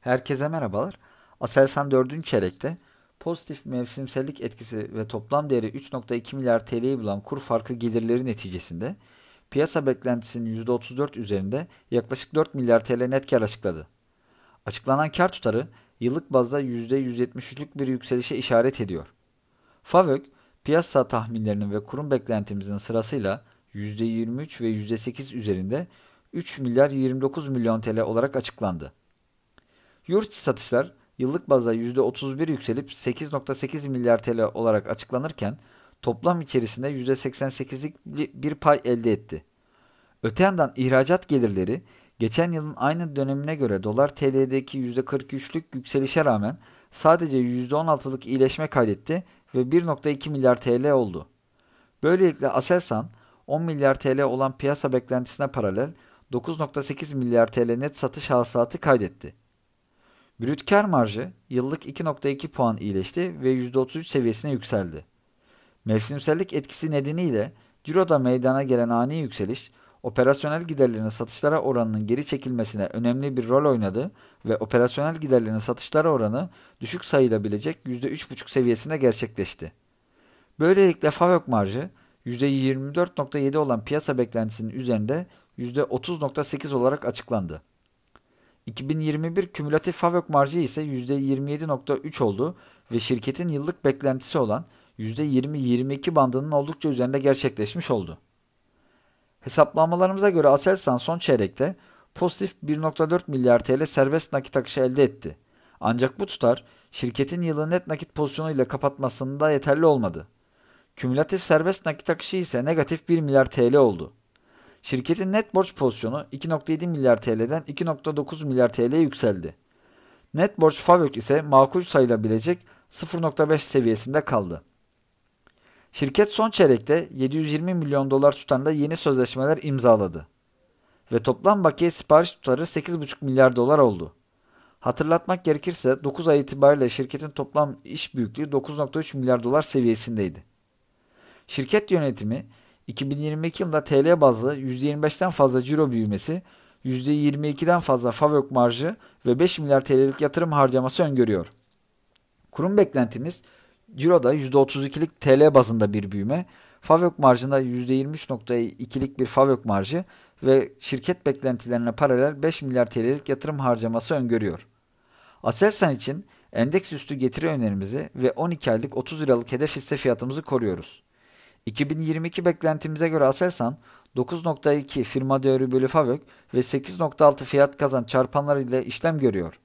Herkese merhabalar. Aselsan 4. çeyrekte pozitif mevsimsellik etkisi ve toplam değeri 3.2 milyar TL'yi bulan kur farkı gelirleri neticesinde piyasa beklentisinin %34 üzerinde yaklaşık 4 milyar TL net kar açıkladı. Açıklanan kar tutarı yıllık bazda %173'lük bir yükselişe işaret ediyor. FAVÖK, piyasa tahminlerinin ve kurum beklentimizin sırasıyla %23 ve %8 üzerinde 3 milyar 29 milyon TL olarak açıklandı. Yurt satışlar yıllık bazda %31 yükselip 8.8 milyar TL olarak açıklanırken toplam içerisinde %88'lik bir pay elde etti. Öte yandan ihracat gelirleri geçen yılın aynı dönemine göre dolar TL'deki %43'lük yükselişe rağmen sadece %16'lık iyileşme kaydetti ve 1.2 milyar TL oldu. Böylelikle Aselsan 10 milyar TL olan piyasa beklentisine paralel 9.8 milyar TL net satış hasılatı kaydetti. Brüt kar marjı yıllık 2.2 puan iyileşti ve %33 seviyesine yükseldi. Mevsimsellik etkisi nedeniyle ciroda meydana gelen ani yükseliş, operasyonel giderlerin satışlara oranının geri çekilmesine önemli bir rol oynadı ve operasyonel giderlerin satışlara oranı düşük sayılabilecek %3.5 seviyesinde gerçekleşti. Böylelikle FAVÖK marjı %24.7 olan piyasa beklentisinin üzerinde %30.8 olarak açıklandı. 2021 kümülatif FAVÖK marjı ise %27.3 oldu ve şirketin yıllık beklentisi olan %20-22 bandının oldukça üzerinde gerçekleşmiş oldu. Hesaplamalarımıza göre Aselsan son çeyrekte pozitif 1.4 milyar TL serbest nakit akışı elde etti. Ancak bu tutar şirketin yılı net nakit pozisyonu ile kapatmasında yeterli olmadı. Kümülatif serbest nakit akışı ise negatif 1 milyar TL oldu. Şirketin net borç pozisyonu 2.7 milyar TL'den 2.9 milyar TL'ye yükseldi. Net borç FAVÖK ise makul sayılabilecek 0.5 seviyesinde kaldı. Şirket son çeyrekte 720 milyon dolar tutarında yeni sözleşmeler imzaladı. Ve toplam bakiye sipariş tutarı 8,5 milyar dolar oldu. Hatırlatmak gerekirse 9 ay itibariyle şirketin toplam iş büyüklüğü 9.3 milyar dolar seviyesindeydi. Şirket yönetimi 2022 yılında TL bazlı %25'ten fazla ciro büyümesi, %22'den fazla FAVÖK marjı ve 5 milyar TL'lik yatırım harcaması öngörüyor. Kurum beklentimiz ciroda %32'lik TL bazında bir büyüme, FAVÖK marjında %23.2'lik bir FAVÖK marjı ve şirket beklentilerine paralel 5 milyar TL'lik yatırım harcaması öngörüyor. Aselsan için endeks üstü getiri önerimizi ve 12 aylık 30 liralık hedef hisse fiyatımızı koruyoruz. 2022 beklentimize göre Aselsan 9.2 firma değeri bölü FAVÖK ve 8.6 fiyat kazan çarpanları ile işlem görüyor.